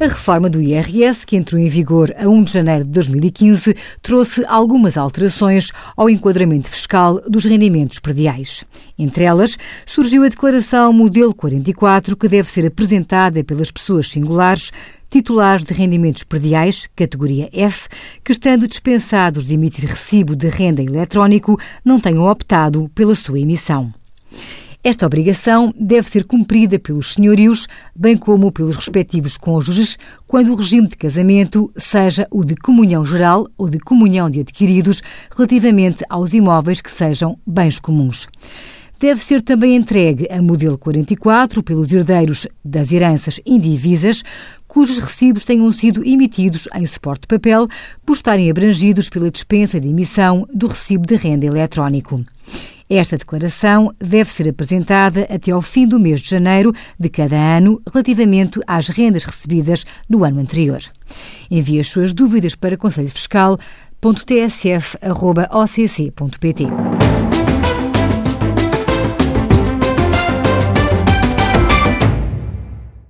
A reforma do IRS, que entrou em vigor a 1 de janeiro de 2015, trouxe algumas alterações ao enquadramento fiscal dos rendimentos prediais. Entre elas, surgiu a Declaração Modelo 44, que deve ser apresentada pelas pessoas singulares titulares de rendimentos prediais, categoria F, que estando dispensados de emitir recibo de renda eletrónico, não tenham optado pela sua emissão. Esta obrigação deve ser cumprida pelos senhorios, bem como pelos respectivos cônjuges, quando o regime de casamento seja o de comunhão geral ou de comunhão de adquiridos relativamente aos imóveis que sejam bens comuns. Deve ser também entregue a modelo 44 pelos herdeiros das heranças indivisas, cujos recibos tenham sido emitidos em suporte de papel por estarem abrangidos pela dispensa de emissão do recibo de renda eletrónico. Esta declaração deve ser apresentada até ao fim do mês de janeiro de cada ano relativamente às rendas recebidas no ano anterior. Envie as suas dúvidas para conselhofiscal.tsf.occ.pt.